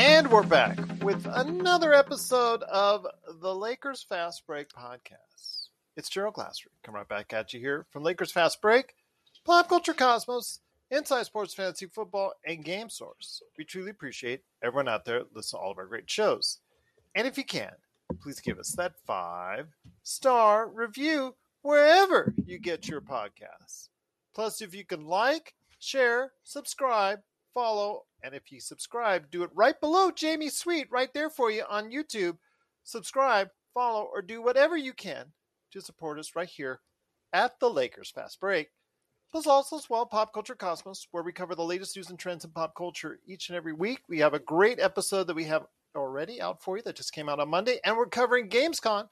And we're back with another episode of the Lakers Fast Break podcast. It's Gerald Glasser coming right back at you here from Lakers Fast Break, Pop Culture Cosmos, Inside Sports Fantasy Football, and Game Source. We truly appreciate everyone out there listening to all of our great shows. And if you can, please give us that five star review wherever you get your podcasts. Plus, if you can like, share, subscribe, follow, and if you subscribe, do it right below Jamie Sweet, right there for you on YouTube. Subscribe, follow, or do whatever you can to support us right here at the Lakers Fast Break. Plus, also as well, Pop Culture Cosmos, where we cover the latest news and trends in pop culture each and every week. We have a great episode that we have already out for you that just came out on Monday, and we're covering Gamescom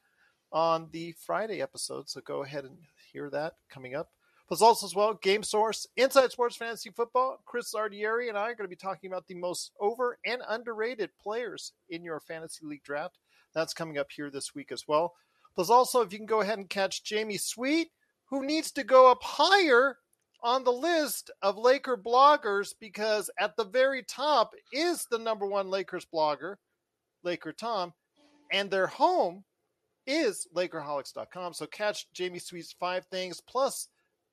on the Friday episode. So go ahead and hear that coming up. Plus, also as well, Game Source, Inside Sports Fantasy Football. Chris Ardieri and I are going to be talking about the most over and underrated players in your fantasy league draft. That's coming up here this week as well. Plus, also, if you can go ahead and catch Jamie Sweet, who needs to go up higher on the list of Laker bloggers because at the very top is the number one Lakers blogger, Laker Tom, and their home is Lakerholics.com. So catch Jamie Sweet's five things plus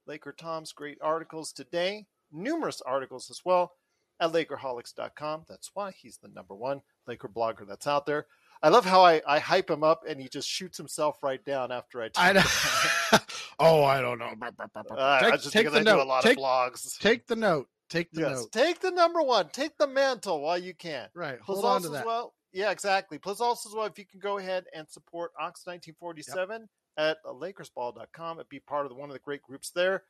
Laker Tom's great articles today, numerous articles as well at Lakerholics.com. That's why he's the number one Laker blogger that's out there. I love how I, I hype him up and he just shoots himself right down after I. I know. oh, I don't know. Uh, take, I just take the I note. do a lot take, of blogs. take the note. Take the yes, note. take the number one. Take the mantle while you can. Right. Plus Hold on also to as that. well, yeah, exactly. Plus also as well, if you can go ahead and support Ox 1947 at LakersBall.com and be part of one of the great groups there,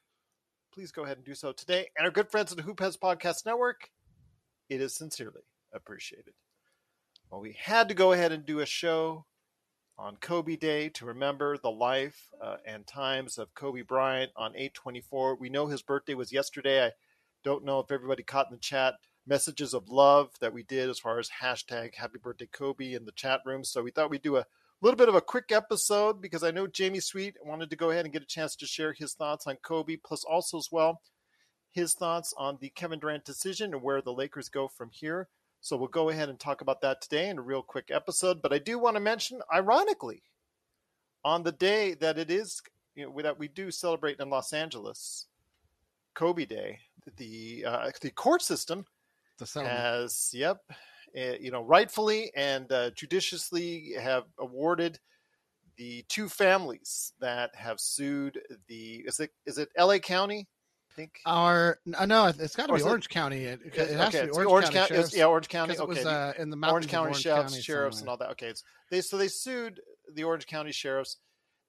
please go ahead and do so today. And our good friends at the Hoopheads Podcast Network, it is sincerely appreciated. Well, we had to go ahead and do a show on Kobe Day to remember the life uh, and times of Kobe Bryant on 824. We know his birthday was yesterday. I don't know if everybody caught in the chat messages of love that we did as far as hashtag happy birthday Kobe in the chat room. So we thought we'd do a little bit of a quick episode because I know Jamie Sweet wanted to go ahead and get a chance to share his thoughts on Kobe, plus also as well his thoughts on the Kevin Durant decision and where the Lakers go from here. So we'll go ahead and talk about that today in a real quick episode. But I do want to mention, ironically, on the day that it is you know, that we do celebrate in Los Angeles, Kobe Day, the uh, the court system has, yep, you know, rightfully and uh, judiciously have awarded the two families that have sued the is it is it L.A. County? I think. Our uh, no, it's got to be it- Orange County. It, has okay, to be Orange, Orange County. County. Yeah, Orange County. Okay, it was uh, in the Orange County Orange sheriffs, County sheriffs, and all that. Okay, it's, they so they sued the Orange County sheriffs,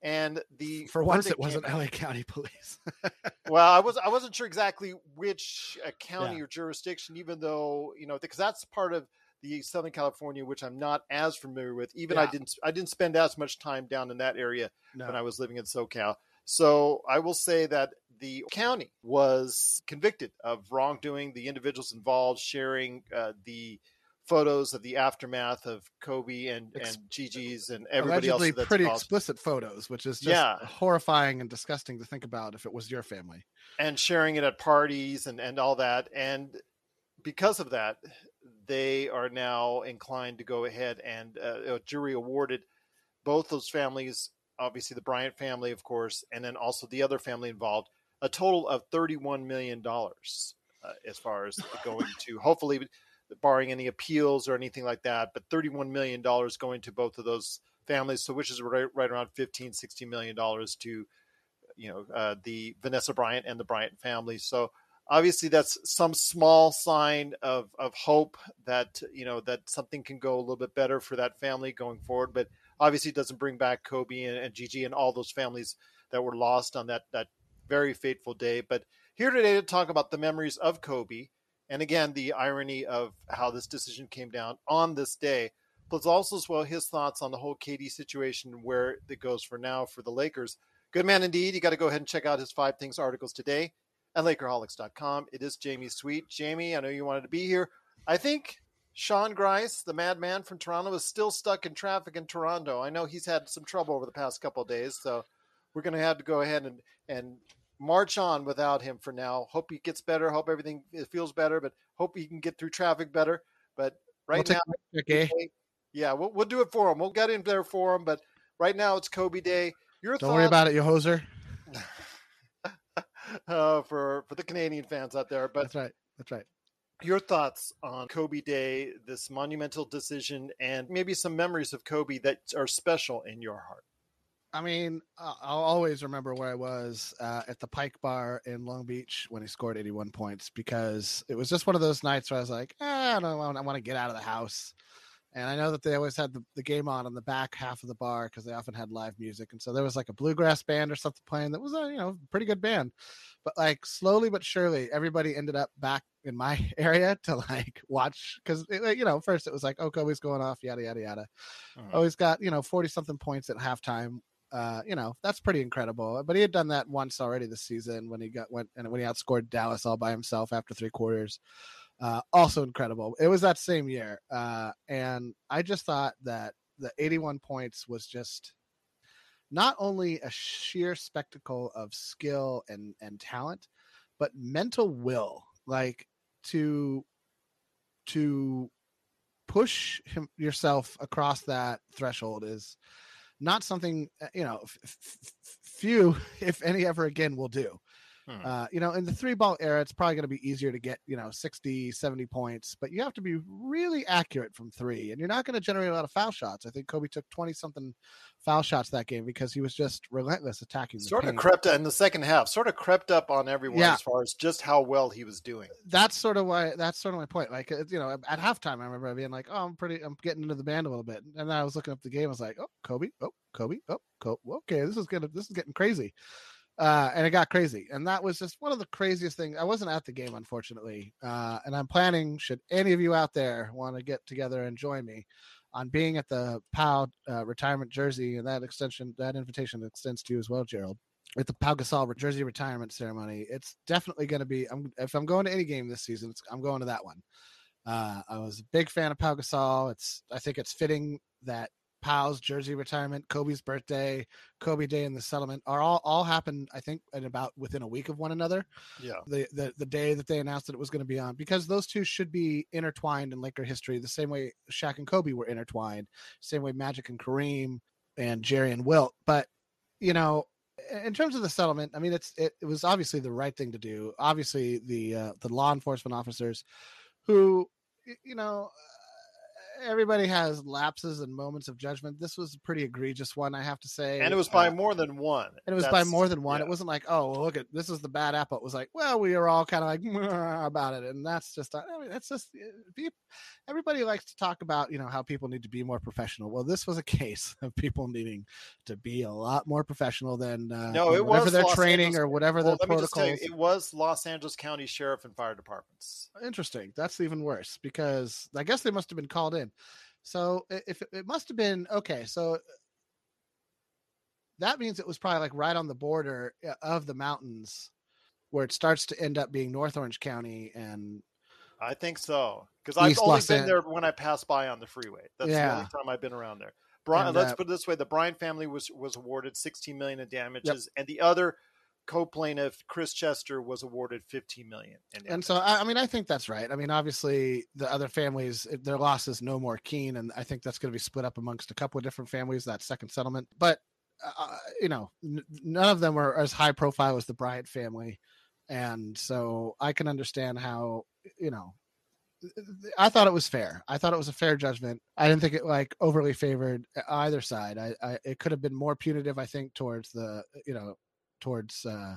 and the For once, it wasn't LA County Police. well, I was I wasn't sure exactly which uh, county Yeah. or jurisdiction, even though you know because that's part of the Southern California, which I'm not as familiar with. Even I didn't I didn't spend as much time down in that area no. when I was living in SoCal. So I will say that the county was convicted of wrongdoing. The individuals involved sharing uh, the photos of the aftermath of Kobe and, Ex- and Gigi's and everybody Allegedly else that's pretty involved. explicit photos, which is just Yeah. horrifying and disgusting to think about if it was your family. and sharing it at parties and, and all that. And because of that, they are now inclined to go ahead and uh, a jury awarded both those families, obviously the Bryant family, of course, and then also the other family involved, a total of $31 million uh, as far as going to hopefully, barring any appeals or anything like that, but $31 million going to both of those families. So, which is right, right around 15, 60 million dollars to, you know, uh, the Vanessa Bryant and the Bryant family. So, obviously that's some small sign of, of hope that you know that something can go a little bit better for that family going forward but obviously it doesn't bring back kobe and, and gigi and all those families that were lost on that that very fateful day. But here today to talk about the memories of kobe and again the irony of how this decision came down on this day plus also as well his thoughts on the whole KD situation where it goes for now for the lakers. Good man indeed. You got to go ahead and check out his five things articles today at Lakerholics.com. It is Jamie Sweet. Jamie, I know you wanted to be here. I think Sean Grice, the madman from Toronto, is still stuck in traffic in Toronto. I know he's had some trouble over the past couple of days, so we're going to have to go ahead and, and march on without him for now. Hope he gets better. Hope everything feels better, but hope he can get through traffic better. But right We'll now, eh? yeah, we'll, we'll do it for him. We'll get in there for him. But right now, it's Kobe Day. Your Don't worry about it, you hoser. uh, for for the Canadian fans out there. But That's right. That's right. your thoughts on Kobe Day, this monumental decision, and maybe some memories of Kobe that are special in your heart. I mean, I'll always remember where I was uh, at the Pike Bar in Long Beach when he scored 81 points because it was just one of those nights where I was like, eh, I don't I want to get out of the house. And I know that they always had the, the game on in the back half of the bar because they often had live music. And so there was like a bluegrass band or something playing that was a you know pretty good band. But like slowly but surely, everybody ended up back in my area to like watch because you know first it was like oh Kobe's going off yada yada yada. Oh, he's got you know forty something points at halftime. Uh, you know that's pretty incredible. But he had done that once already this season when he got went and when he outscored Dallas all by himself after three quarters. Uh, also incredible. It was that same year, uh, and I just thought that the 81 points was just not only a sheer spectacle of skill and and talent, but mental will. Like to to push him yourself across that threshold is not something uh, you know f- f- few if any ever again will do Hmm. uh, you know in the three ball era it's probably going to be easier to get you know 60 70 points but you have to be really accurate from three and you're not going to generate a lot of foul shots i think kobe took 20 something foul shots that game because he was just relentless attacking the Sort of paint. crept in the second half, sort of crept up on everyone Yeah. as far as just how well he was doing. that's sort of why that's sort of my point. Like, uh, you know, at halftime, I remember being like, "Oh, I'm pretty, I'm getting into the band a little bit," and then I was looking up the game. I was like, "Oh, Kobe, oh, Kobe, oh, Kobe. Okay, this is getting, this is getting crazy," uh, and it got crazy. And that was just one of the craziest things. I wasn't at the game, unfortunately, uh, and I'm planning. Should any of you out there want to get together and join me? On being at the Pau uh, retirement jersey, and that extension, that invitation extends to you as well, Gerald at the Pau Gasol jersey retirement ceremony. It's definitely going to be. I'm, if I'm going to any game this season, I'm going to that one. Uh, I was a big fan of Pau Gasol. It's I think it's fitting that Pau's jersey retirement, Kobe's birthday, Kobe Day, and the settlement are all all happened. I think at about within a week of one another. Yeah. The the the day that they announced that it was going to be on because those two should be intertwined in Laker history the same way Shaq and Kobe were intertwined, same way Magic and Kareem and Jerry and Wilt. But you know, in terms of the settlement, I mean, it's it, it was obviously the right thing to do. Obviously, the uh, the law enforcement officers, who you know, everybody has lapses and moments of judgment. This was a pretty egregious one, I have to say. And it was by Uh, more than one. and it was by more than one. yeah. It wasn't like, oh, well, look at this is the bad apple. It was like, well, we are all kind of like about it, and that's just, I mean, that's just uh, everybody likes to talk about, you know, how people need to be more professional. Well, this was a case of people needing to be a lot more professional than uh, No, it whatever was their Los training Angeles- or whatever Well, the let me just tell you, protocols. it was Los Angeles County Sheriff and Fire Departments. Interesting. That's even worse because I guess they must have been called in. So if it must have been okay, so that means it was probably like right on the border uh, of the mountains where it starts to end up being North Orange County and I think so because I've only Los been there when I passed by on the freeway. That's the only time I've been around there. Brian, And, let's uh, put it this way: the Bryant family was was awarded 16 million in damages, and the other co-plaintiff Chris Chester was awarded 15 million. And so I, I mean I think that's right. I mean obviously the other families their loss is no more keen, and I think that's going to be split up amongst a couple of different families that second settlement. But uh, you know n- none of them were as high profile as the Bryant family, and so I can understand how you know I thought it was fair. I thought it was a fair judgment. I didn't think it like overly favored either side. I, I it could have been more punitive, I think, towards the you know towards uh,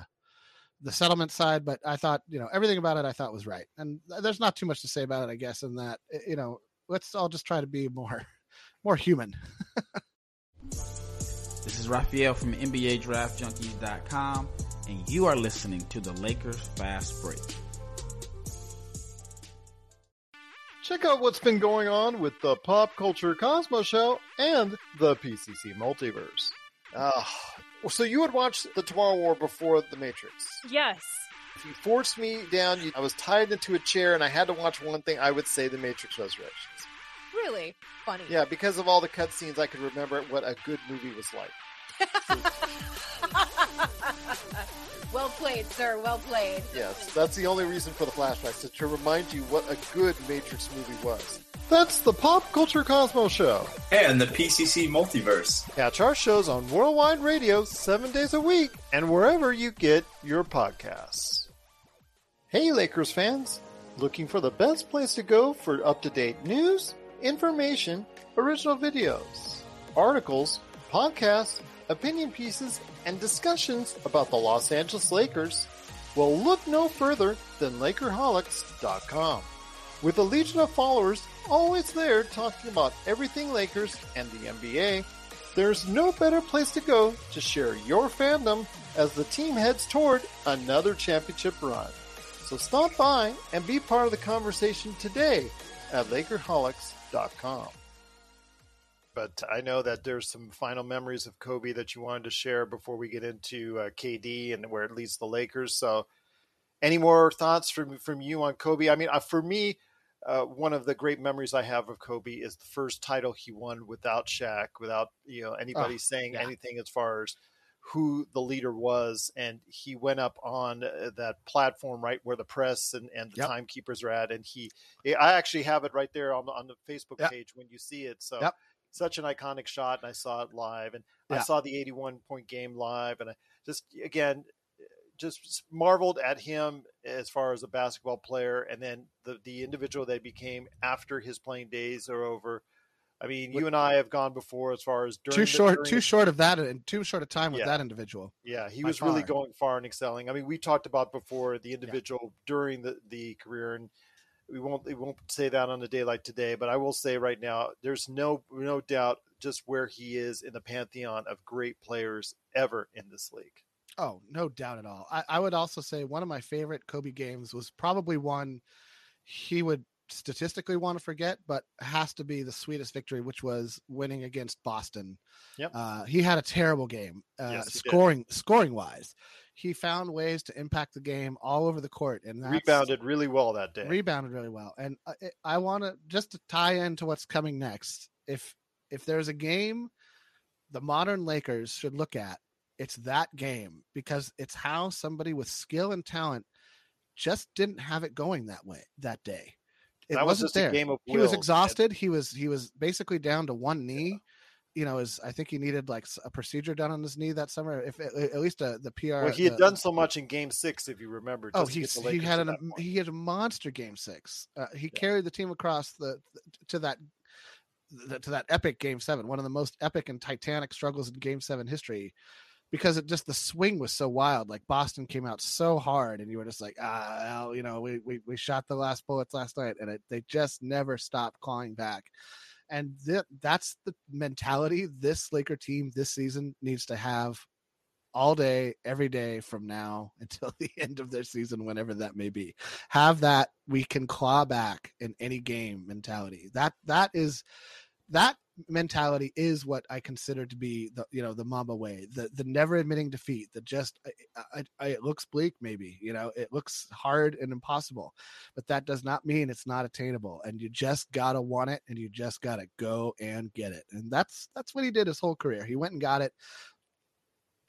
the settlement side. But I thought you know everything about it I thought was right, and there's not too much to say about it, I guess. In that you know let's all just try to be more more human. this is Raphael from NBA DraftJunkies.com, and you are listening to the Lakers Fast Break. Check out what's been going on with the Pop Culture Cosmos Show and the PCC Multiverse. Uh, so you would watch the Tomorrow War before The Matrix? Yes. If you forced me down, you, I was tied into a chair and I had to watch one thing, I would say The Matrix Resurrections. Really? Funny. Yeah, because of all the cutscenes, I could remember what a good movie was like. well played, sir. Well played. Yes, that's the only reason for the flashbacks, to remind you what a good Matrix movie was. That's the Pop Culture Cosmos Show. And the PCC Multiverse. Catch our shows on Worldwide Radio seven days a week and wherever you get your podcasts. Hey, Lakers fans! Looking for the best place to go for up to date news, information, original videos, articles, podcasts, opinion pieces, and discussions about the Los Angeles Lakers? Well, look no further than Lakerholics.com. With a legion of followers always there talking about everything Lakers and the NBA, there's no better place to go to share your fandom as the team heads toward another championship run. So stop by and be part of the conversation today at Lakerholics.com. But I know that there's some final memories of Kobe that you wanted to share before we get into uh, KD and where it leads the Lakers. So, any more thoughts from from you on Kobe? I mean, uh, for me, uh, one of the great memories I have of Kobe is the first title he won without Shaq, without you know anybody oh, saying yeah. anything as far as who the leader was, and he went up on uh, that platform right where the press and, and the yep. timekeepers are at, and he, I actually have it right there on the on the Facebook yep. page when you see it. So. Yep. Such an iconic shot, and I saw it live, and. I saw the 81 point game live, and I just again just marveled at him as far as a basketball player, and then the the individual that became after his playing days are over. I mean, you and I have gone before as far as too short, too short of that, uh, and too short of time with yeah. that individual. Yeah, he was far. really going far and excelling. I mean, we talked about before the individual yeah. during the the career, and we won't we won't say that on a day like today. But I will say right now, there's no no doubt just where he is in the pantheon of great players ever in this league. Oh, no doubt at all. I, I would also say one of my favorite Kobe games was probably one he would statistically want to forget, but has to be the sweetest victory, which was winning against Boston. Yep. Uh, he had a terrible game, uh, yes, scoring did. scoring wise. He found ways to impact the game all over the court, and rebounded really well that day. Rebounded really well, and uh, I, I want to just to tie into what's coming next. If if there's a game the modern Lakers should look at it's that game because it's how somebody with skill and talent just didn't have it going that way that day. It that wasn't was there. he was exhausted. He was he was basically down to one knee. You know, is I think he needed like a procedure done on his knee that summer. If at least a, the PR. Well, he had the, done so much in Game Six, if you remember. Oh, he he had an he had a monster Game Six. Uh, he yeah. carried the team across the to that to that epic Game Seven, one of the most epic and titanic struggles in Game Seven history because it just the swing was so wild. Like Boston came out so hard, and you were just like, ah, well, you know, we we we shot the last bullets last night, and it, they just never stopped clawing back. And th- that's the mentality this Laker team this season needs to have all day, every day from now until the end of their season, whenever that may be. Have that we can claw back in any game mentality. That that is that mentality is what I consider to be the you know the Mamba way, the the never admitting defeat. The just I, I, I, it looks bleak, maybe you know it looks hard and impossible, but that does not mean it's not attainable. And you just gotta want it, and you just gotta go and get it. And that's that's what he did his whole career. He went and got it,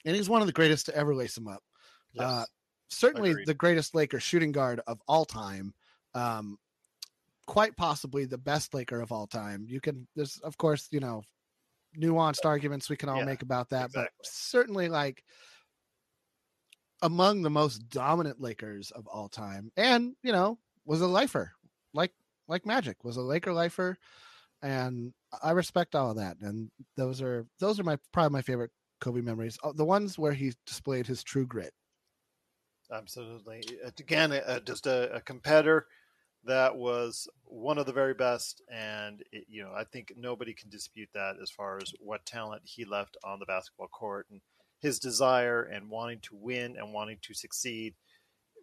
and he's one of the greatest to ever lace him up. Yes. Uh, certainly Agreed. the greatest Laker shooting guard of all time. Um, quite possibly the best Laker of all time. You can, there's of course, you know, nuanced arguments we can all Yeah, make about that, exactly. but certainly like among the most dominant Lakers of all time, and you know, was a lifer like like Magic was a Laker lifer, and I respect all of that. And those are those are my probably my favorite Kobe memories. Uh, The ones where he displayed his true grit. Absolutely. Again, uh, just a, a competitor that was one of the very best, and it, you know I think nobody can dispute that as far as what talent he left on the basketball court and his desire and wanting to win and wanting to succeed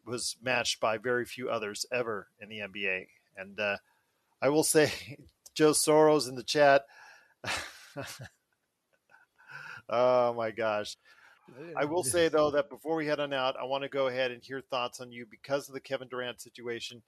was matched by very few others ever in the NBA. And uh, I will say, Joe Soros in the chat. oh my gosh. I will say though that before we head on out, I want to go ahead and hear thoughts on you because of the Kevin Durant situation.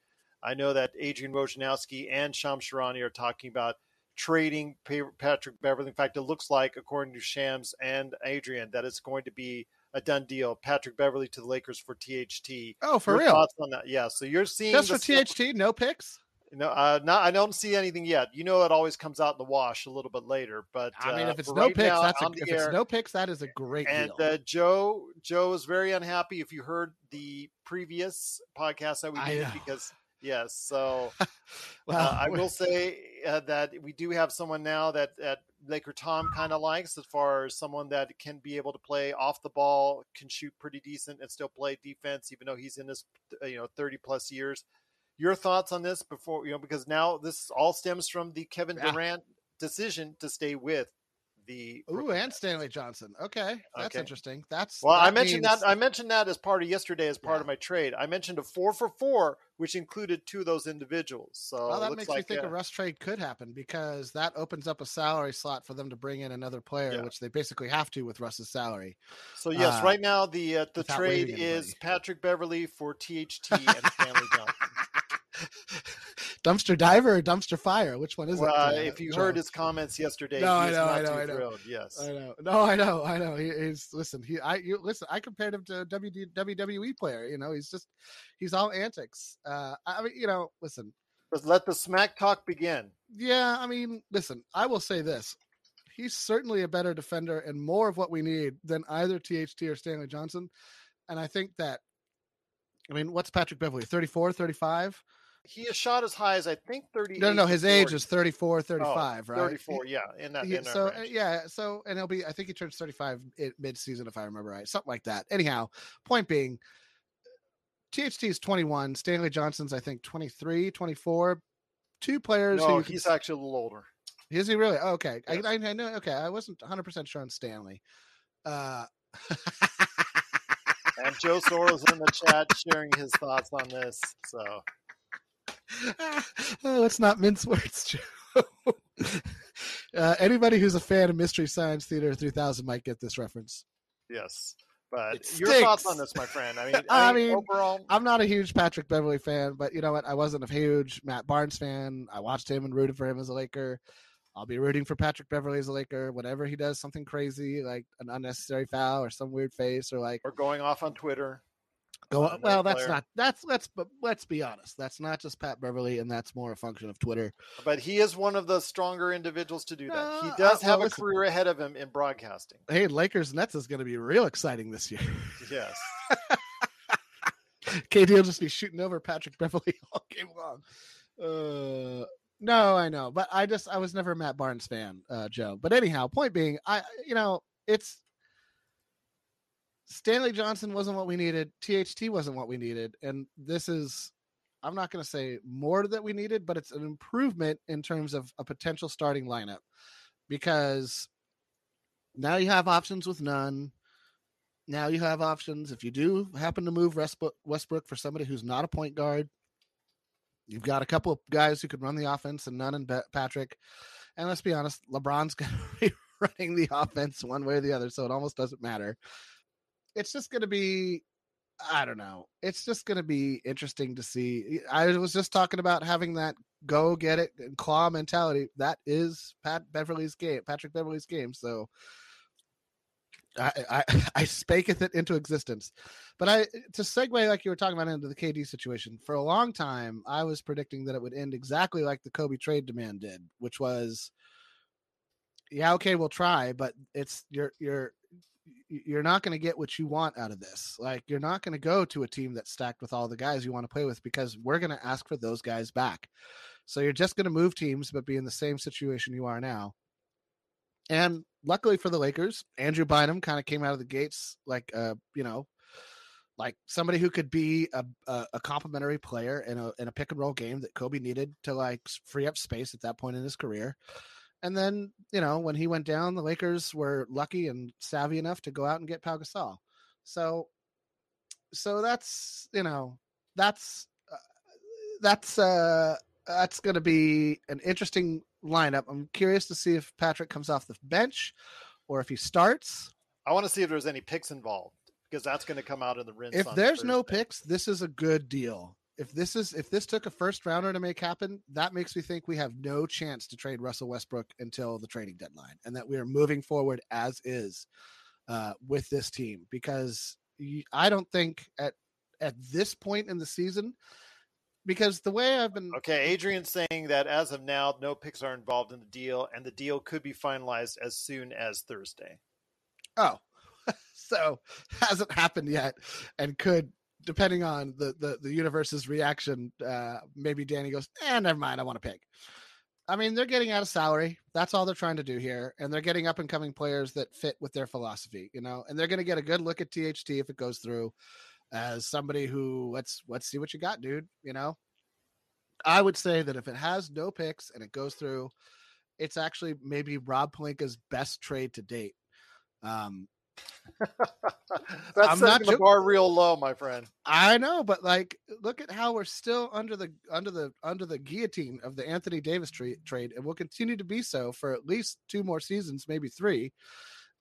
I know that Adrian Wojnarowski and Shams Charania are talking about trading Patrick Beverley. In fact, it looks like, according to Shams and Adrian, that it's going to be a done deal. Patrick Beverley to the Lakers for THT. Oh, for Your real? Thoughts on that? Yeah. So you're seeing Just for stuff- THT, no picks. No, uh, not. I don't see anything yet. You know, it always comes out in the wash a little bit later. But I mean, uh, if it's for no right picks, now, that's a, if air, it's no picks, that is a great and deal. uh, Joe, Joe is very unhappy. If you heard the previous podcast that we did, because yes, so well, uh, I will say uh, that we do have someone now that that Laker Tom kind of likes, as far as someone that can be able to play off the ball, can shoot pretty decent, and still play defense, even though he's in his uh, you know thirty plus years. Your thoughts on this before you know because now this all stems from the Kevin Yeah. Durant decision to stay with the Ooh, and Stanley Johnson. Okay, that's Okay. interesting. That's Well, I mentioned means- that I mentioned that as part of yesterday as part Yeah. of my trade. I mentioned a four for four, which included two of those individuals. So Well, that makes like me think uh, a Russ trade could happen because that opens up a salary slot for them to bring in another player, Yeah. which they basically have to with Russ's salary. so. Yes, uh, right now the uh, the trade is. Patrick Beverley for THT and Stanley Johnson. dumpster diver or dumpster fire? Which one is Well, it? uh, if you Joe? heard his comments yesterday, No, I know, not I know, too I know. thrilled. Yes, I know. No, I know. I know. He, he's listen. He, I, you listen. I compared him to a WD, WWE player. You know, he's just, he's all antics. Uh, I mean, you know, listen. But let the smack talk begin. Yeah, I mean, listen. I will say this: he's certainly a better defender and more of what we need than either THT or Stanley Johnson. And I think that, I mean, what's Patrick Beverley? 34, 35? He has shot as high as I think thirty. No, no, his age is 34, 35, right? 34, yeah, in that. He- in that so uh, range. yeah, so and he'll be. I think he turns thirty five mid season if I remember right, something like that. Anyhow, point being, THT is twenty one. Stanley Johnson's I think 23, 24. Two players. No, can he's s- actually a little older. is he really? Oh, okay, Yes. I, I, I know. Okay, I wasn't one hundred percent sure on Stanley. Uh, And Joe Soros in the chat sharing his thoughts on this. So oh, let's not mince words, Joe. uh, anybody who's a fan of Mystery Science Theater 3000 might get this reference. yes, but your thoughts on this, my friend? I mean, I I mean, overall, I'm not a huge Patrick Beverley fan, but you know what? I wasn't a huge Matt Barnes fan. I watched him and rooted for him as a Laker. I'll be rooting for Patrick Beverley as a Laker. Whenever he does something crazy, like an unnecessary foul or some weird face, or like we're going off on Twitter. Go. Well, that's player. not. That's let's. But let's be honest. That's not just Pat Beverley, and that's more a function of Twitter. But he is one of the stronger individuals to do that. He does I- have well, a listen. career ahead of him in broadcasting. Hey, Lakers Nets is going to be real exciting this year. Yes. KD will just be shooting over Patrick Beverley all game long. Uh, no, I know, but I just I was never a Matt Barnes fan, uh, Joe. But anyhow, point being, I you know it's Stanley Johnson wasn't what we needed. THT wasn't what we needed, and this is I'm not going to say more that we needed, but it's an improvement in terms of a potential starting lineup because now you have options with Nunn. Now you have options. If you do happen to move Westbrook, for somebody who's not a point guard, you've got a couple of guys who can run the offense, and Nunn and Patrick. And let's be honest, LeBron's going to be running the offense one way or the other, so it almost doesn't matter. It's just going to be, I don't know. It's just going to be interesting to see. I was just talking about having that go get it and claw mentality. That is Pat Beverley's game, Patrick Beverley's game. So I, I I spaketh it into existence. But I to segue like you were talking about into the KD situation, for a long time I was predicting that it would end exactly like the Kobe trade demand did, which was yeah, okay, we'll try, but it's you're you're you're not going to get what you want out of this. Like you're not going to go to a team that's stacked with all the guys you want to play with because we're going to ask for those guys back. So you're just going to move teams but be in the same situation you are now. And luckily for the Lakers, Andrew Bynum kind of came out of the gates like uh, you know, like somebody who could be a, a, a complementary player in a in a pick and roll game that Kobe needed to like free up space at that point in his career. And then, you know, when he went down, the Lakers were lucky and savvy enough to go out and get Pau Gasol. So, so that's you know, that's uh, that's uh that's going to be an interesting lineup. I'm curious to see if Patrick comes off the bench or if he starts. I want to see if there's any picks involved because that's going to come out in the rinse. If there's no picks, this is a good deal. If this is if this took a first rounder to make happen, that makes me think we have no chance to trade Russell Westbrook until the trading deadline, and that we are moving forward as is uh, with this team because I don't think at at this point in the season because the way I've been Okay, Adrian's saying that as of now, no picks are involved in the deal, and the deal could be finalized as soon as Thursday. Oh, so hasn't happened yet, and could, depending on the the, the universe's reaction, uh, maybe Danny goes, "Eh, never mind, I want to pick." I mean, they're getting out of salary. That's all they're trying to do here, and they're getting up and coming players that fit with their philosophy, you know. And they're going to get a good look at THT if it goes through, as somebody who let's let's see what you got, dude. You know, I would say that if it has no picks and it goes through, it's actually maybe Rob Pelinka's best trade to date. Um, That's I'm not the bar real low, my friend. I know, but like, look at how we're still under the under the under the guillotine of the Anthony Davis tra- trade, and we'll continue to be so for at least two more seasons, maybe three.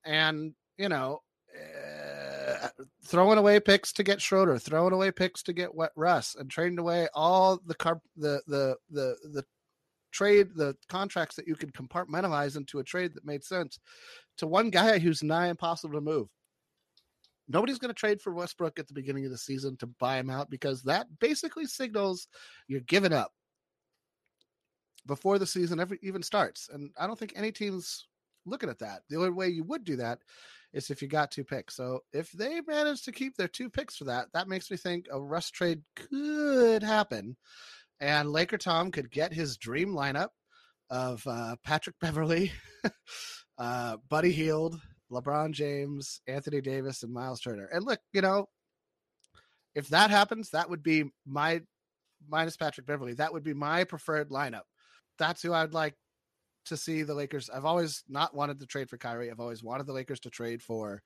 And you know, uh, throwing away picks to get Schroeder, throwing away picks to get Wet Russ, and trading away all the car the the the the trade the contracts that you could compartmentalize into a trade that made sense to one guy who's nigh impossible to move nobody's going to trade for Westbrook at the beginning of the season to buy him out because that basically signals you're giving up before the season ever even starts. And I don't think any team's looking at that. The only way you would do that is if you got two picks. So if they manage to keep their two picks for that, that makes me think a Russ trade could happen. And Laker Tom could get his dream lineup of uh, Patrick Beverley, uh, Buddy Hield, LeBron James, Anthony Davis, and Myles Turner. And look, you know, if that happens, that would be my minus Patrick Beverley. That would be my preferred lineup. That's who I'd like to see the Lakers. I've always not wanted to trade for Kyrie. I've always wanted the Lakers to trade for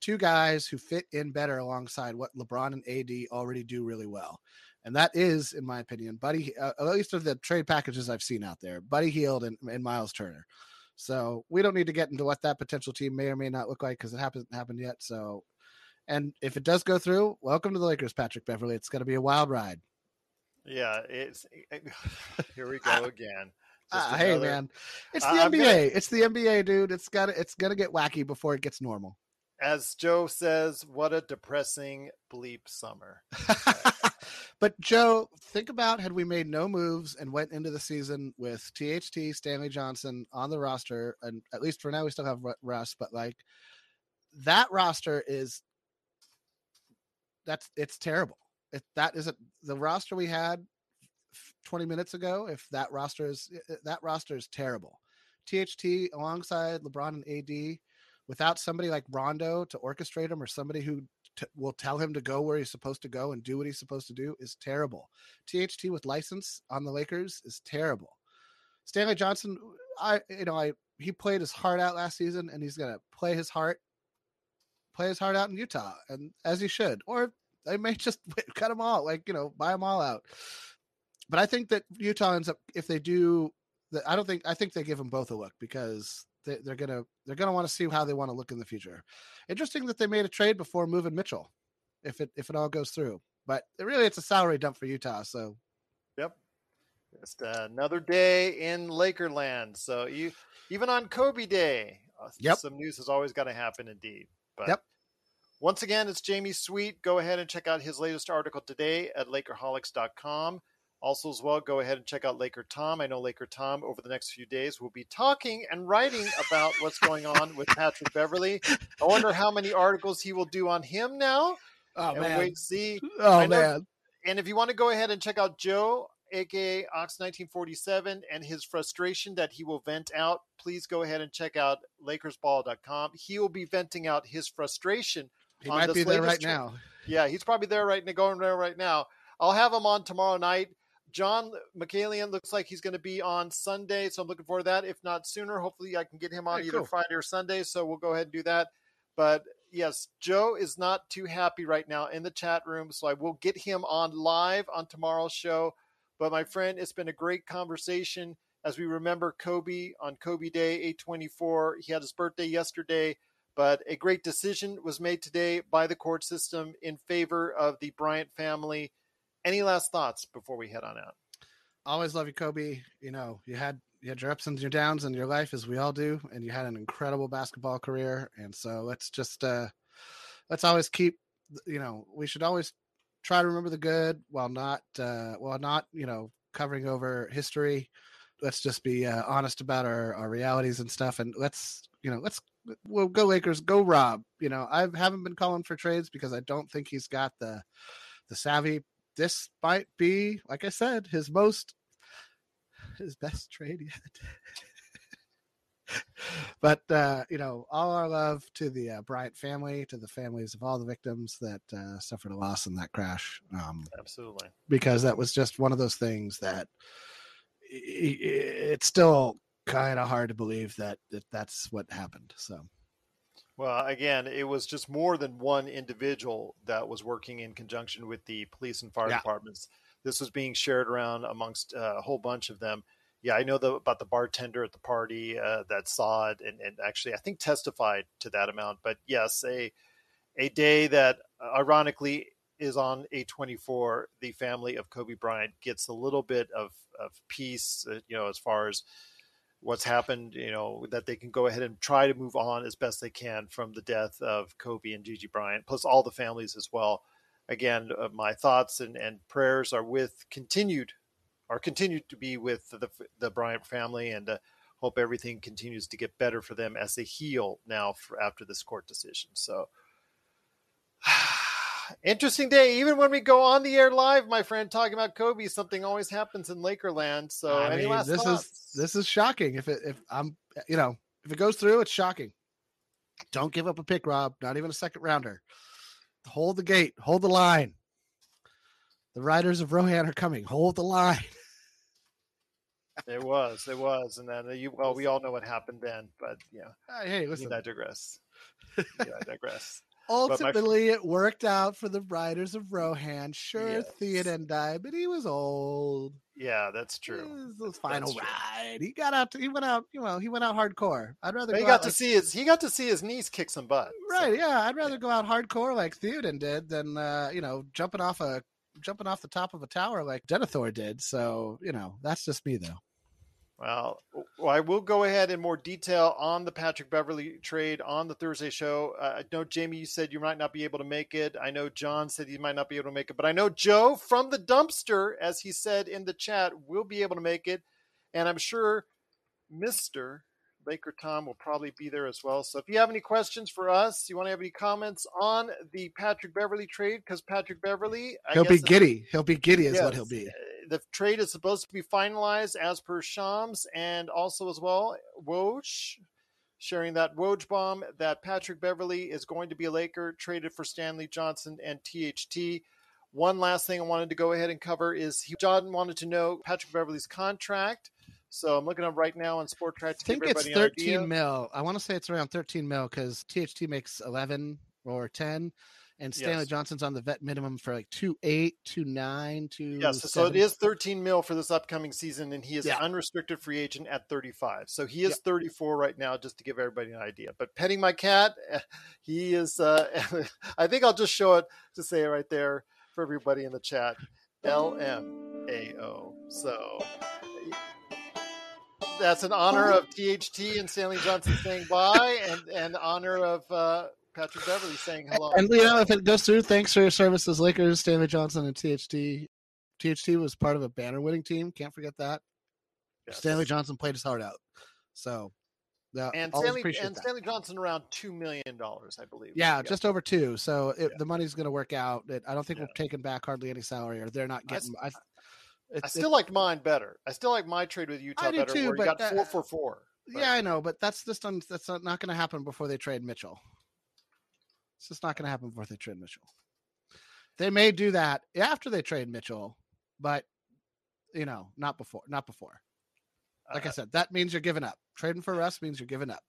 two guys who fit in better alongside what LeBron and AD already do really well. And that is, in my opinion, Buddy, uh, at least of the trade packages I've seen out there, Buddy Hield and, and Myles Turner. So we don't need to get into what that potential team may or may not look like because it hasn't happened yet. So, and if it does go through, welcome to the Lakers, Patrick Beverley. It's going to be a wild ride. Yeah, it's here we go again. Just Ah, hey man, it's the I'm NBA. gonna- It's the NBA, dude. It's got to it's gonna get wacky before it gets normal. As Joe says, what a depressing bleep summer. but Joe, think about had we made no moves and went into the season with THT, Stanley Johnson on the roster, and at least for now we still have Ru- Russ, but like that roster is that's it's terrible. If that isn't the roster we had 20 minutes ago, if that roster is that roster is terrible. THT alongside LeBron and AD without somebody like Rondo to orchestrate him or somebody who t- will tell him to go where he's supposed to go and do what he's supposed to do is terrible. THT with license on the Lakers is terrible. Stanley Johnson, I you know I he played his heart out last season and he's gonna play his heart play his heart out in Utah and as he should or they may just cut them all like you know buy them all out. But I think that Utah ends up if they do that. I don't think I think they give them both a look because they, they're gonna they're gonna want to see how they want to look in the future. Interesting that they made a trade before moving Mitchell, if it if it all goes through. But it really, it's a salary dump for Utah. So Yep. Just another day in Lakerland. So you even on Kobe Day, uh, Yep. some news has always got to happen indeed. But Yep. once again, it's Jamie Sweet. Go ahead and check out his latest article today at Lakerholics.com. Also, as well, go ahead and check out Laker Tom. I know Laker Tom over the next few days will be talking and writing about what's going on with Patrick Beverley. I wonder how many articles he will do on him now. Oh and man. wait see. oh man. And if you want to go ahead and check out Joe, aka Ox1947, and his frustration that he will vent out, please go ahead and check out LakersBall.com. He will be venting out his frustration. He on might this be there right now. Yeah, he's probably there right now, going there right now. I'll have him on tomorrow night. John McCalian looks like he's going to be on Sunday, so I'm looking forward to that. If not sooner, hopefully I can get him on Hey, either cool. Friday or Sunday. So we'll go ahead and do that. But yes, Joe is not too happy right now in the chat room, so I will get him on live on tomorrow's show. But my friend, it's been a great conversation as we remember Kobe on Kobe Day 824. He had his birthday yesterday, but a great decision was made today by the court system in favor of the Bryant family. Any last thoughts before we head on out? Always love you, Kobe. You know, you had you had your ups and your downs in your life, as we all do, and you had an incredible basketball career. And so let's just uh let's always keep you know, we should always try to remember the good while not uh while not, you know, covering over history. Let's just be uh, honest about our, our realities and stuff and let's you know, let's we'll go Lakers, go Rob. You know, I haven't been calling for trades because I don't think he's got the the savvy. This might be, like I said, his most his best trade yet. but uh, you know, all our love to the uh, Bryant family, to the families of all the victims that uh, suffered a loss in that crash, um, Absolutely. because that was just one of those things that i- i- it's still kind of hard to believe that, that that's what happened. So Well, again, it was just more than one individual that was working in conjunction with the police and fire Yeah. departments. This was being shared around amongst uh, a whole bunch of them. Yeah, I know the, about the bartender at the party uh, that saw it and, and actually, I think, testified to that amount. But yes, a a day that uh, ironically is on A24, the family of Kobe Bryant gets a little bit of, of peace, uh, you know, as far as what's happened, you know, that they can go ahead and try to move on as best they can from the death of Kobe and Gigi Bryant, plus all the families as well. Again, uh, my thoughts and, and prayers are with continued, are continued to be with the the Bryant family, and uh, hope everything continues to get better for them as they heal now for, after this court decision. So. Interesting day. Even when we go on the air live, my friend, talking about Kobe, something always happens in Lakerland. So, I any mean, last this thoughts? is this is shocking. If it if I'm you know if it goes through, it's shocking. Don't give up a pick, Rob. Not even a second rounder. Hold the gate. Hold the line. The riders of Rohan are coming. Hold the line. It was, it was, and then you. Well, we all know what happened then, but yeah, Uh, Hey, listen. I digress. yeah, I digress. My- Ultimately, it worked out for the riders of Rohan. Sure, Yes. Theoden died, but he was old. Yeah, that's true. was the final true. ride. He got out. To, he went out. You know, he went out hardcore. I'd rather But he got out to like- see his. He got to see his niece kick some butt. so- Right, yeah. I'd rather go out hardcore like Theoden did than uh, you know, jumping off a jumping off the top of a tower like Denethor did. So, you know, that's just me though. Well, well, I will go ahead in more detail on the Patrick Beverley trade on the Thursday show. Uh, I know Jamie, you said you might not be able to make it. I know John said he might not be able to make it, but I know Joe from the dumpster, as he said in the chat, will be able to make it, and I'm sure Mister Laker Tom will probably be there as well. So if you have any questions for us, you want to have any comments on the Patrick Beverley trade, because Patrick Beverley, I He'll be it's- giddy. He'll be giddy is what he'll be. The trade is supposed to be finalized as per Shams and also as well Woj sharing that Woj bomb that Patrick Beverley is going to be a Laker traded for Stanley Johnson and THT. One last thing I wanted to go ahead and cover is he, John wanted to know Patrick Beverley's contract. So I'm looking up right now on Spotrac I think it's 13 mil. I want to say it's around 13 mil because THT makes 11 or 10, and Stanley Yes. Johnson's on the vet minimum for like two eight, two nine, two. Yes, so it is 13 mil for this upcoming season, and he is Yeah. an unrestricted free agent at 35. So he is Yep. 34 right now, just to give everybody an idea. But petting my cat, he is. Uh, I think I'll just show it to say it right there for everybody in the chat. LMAO. So that's an honor of THT and Stanley Johnson saying bye, and and honor of uh, Patrick Beverley saying hello. And you know, if it goes through, thanks for your services, Lakers, Stanley Johnson, and THT. THT was part of a banner winning team. Can't forget that. Yes. Stanley Johnson played his heart out. So, yeah, and Stanley and that. Stanley Johnson around two million dollars, I believe. Yeah, just over two. So it, Yeah. the money's going to work out. It, I don't think Yeah. we're taking back hardly any salary, or they're not getting. I, I it's- still liked mine better. I still like my trade with Utah I better, too, where you but, got uh, four for four. it- yeah, I know, but that's just un, that's not, not going to happen before they trade Mitchell. It's just not going to happen before they trade Mitchell. They may do that after they trade Mitchell, but you know, not before. Not before. Like I Uh, said, that means you're giving up. Trading for Russ means you're giving up.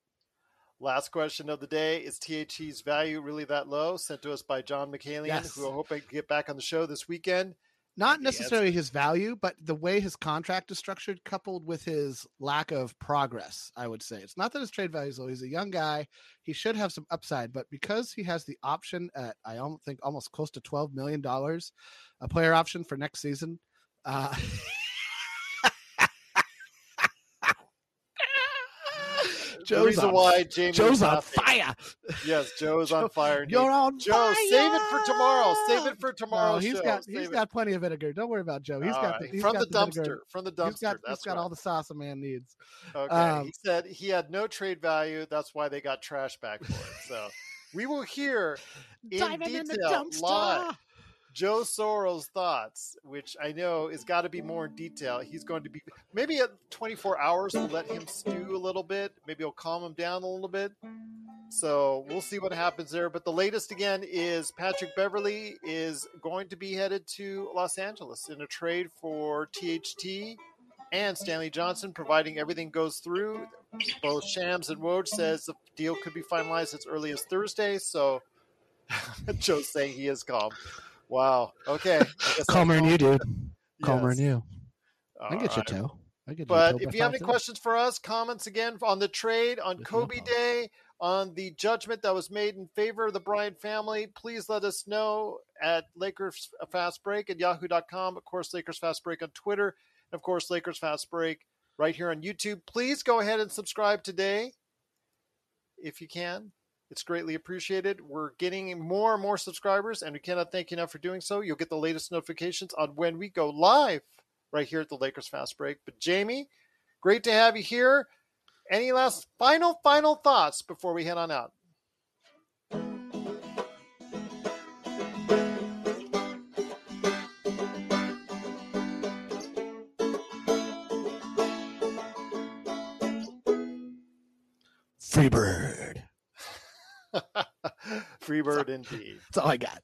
Last question of the day is THT's value really that low? Sent to us by John McCallion, Yes. who I hope I can get back on the show this weekend. Not necessarily his value, but the way his contract is structured, coupled with his lack of progress, I would say. It's not that his trade value is low. He's a young guy. He should have some upside, but because he has the option at, I don't think, almost close to $12 million, a player option for next season. Uh, the Joe's reason on, why Jamie Joe's on fire. Yes, Joe's Joe, on fire. indeed. You're on Joe, fire. save it for tomorrow. Save it for tomorrow. No, he's show. got Save he's it. got plenty of vinegar. Don't worry about Joe. He's All got right. the, he's from got the dumpster. vinegar. From the dumpster. He's got, That's he's got right. all the sauce a man needs. Okay. Um, he said he had no trade value. That's why they got trash back for it. So we will hear in in the detail dumpster. live Joe Soros' thoughts, which I know has got to be more in detail. He's going to be maybe at 24 hours. We'll let him stew a little bit. Maybe he'll calm him down a little bit. So we'll see what happens there. But the latest again is Patrick Beverley is going to be headed to Los Angeles in a trade for THT and Stanley Johnson, providing everything goes through. Both Shams and Woj says the deal could be finalized as early as Thursday. So Joe's saying he is calm. Wow. Okay. Calmer than you, dude. calm. Calmer Yes. than you. I get you, right. Joe. I get you. But if you have any questions for us, comments again on the trade, on Kobe. Day, on the judgment that was made in favor of the Bryant family, please let us know at Lakers Fast Break at yahoo.com. Of course, Lakers Fast Break on Twitter. And of course, Lakers Fast Break right here on YouTube. Please go ahead and subscribe today if you can. It's greatly appreciated. We're getting more and more subscribers, and we cannot thank you enough for doing so. You'll get the latest notifications on when we go live right here at the Lakers Fast Break. But Jamie, great to have you here. Any last final, final thoughts before we head on out? Freebird. Freebird indeed. That's all I got.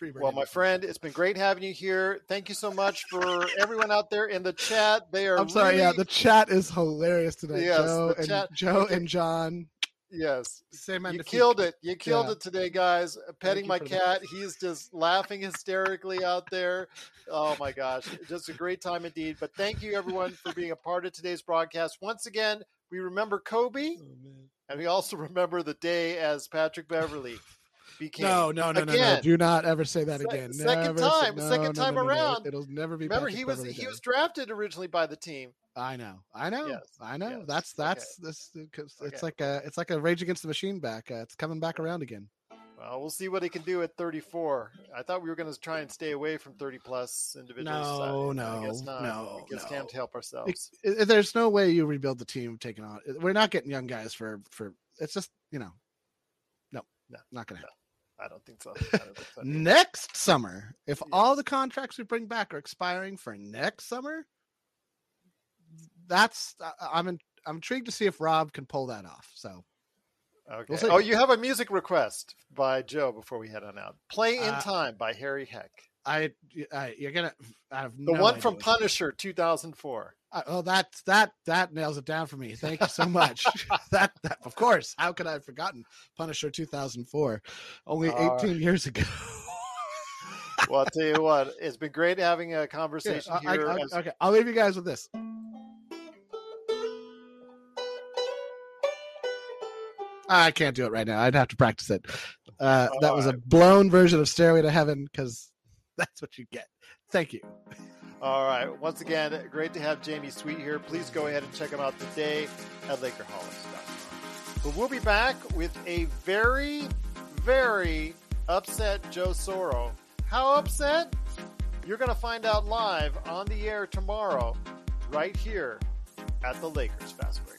Freebird. Well, my friend, it's been great having you here. Thank you so much for everyone out there in the chat. They are I'm sorry. Yeah, the chat is hilarious today. Yes, Joe the and chat- Joe and John. yes. Same You end of killed it. You killed Yeah. it today, guys. Petting my for the- cat. He's just laughing hysterically out there. Oh my gosh. Just a great time indeed. But thank you everyone for being a part of today's broadcast. Once again, we remember Kobe oh, and we also remember the day as Patrick Beverley became No, no, no, no, no. Do not ever say that Se- again. second Never time, no, second no, time no, around. It'll never be. Remember Patrick he was Beverley he Day. was drafted originally by the team. I know, I know, Yes, I know. yes, That's that's this. because It's Okay. like a it's like a Rage Against the Machine back. Uh, it's coming back around again. Well, we'll see what he can do at 34. I thought we were going to try and stay away from 30 plus individuals. No, I, no, I guess not. no, I guess no. can't help ourselves. It- it- there's no way you rebuild the team taking on. We're not getting young guys for for. It's just you know, no, No, not gonna happen. I don't think so. Don't think so. Next summer, if all the contracts we bring back are expiring for next summer, that's I'm in, I'm intrigued to see if Rob can pull that off. So Okay. We'll oh, you have a music request by Joe before we head on out. Play in Uh, Time by Harry Heck. I, I you're gonna I have The no one from Punisher 2004. Uh, oh, that that that nails it down for me. Thank you so much. that, that of course. How could I have forgotten Punisher 2004? Only Uh, 18 years ago. Well, I'll tell you what, it's been great having a Yeah, conversation I- I- here. I- as- okay, I'll leave you guys with this. I can't do it right now. I'd have to practice it. Uh, that was a blown version of Stairway to Heaven because that's what you get. Thank you. All right. Once again, great to have Jamie Sweet here. Please go ahead and check him out today at LakerHolics.com. But we'll be back with a very, very upset Joe Soro. How upset? You're going to find out live on the air tomorrow, right here at the Lakers Fast Break.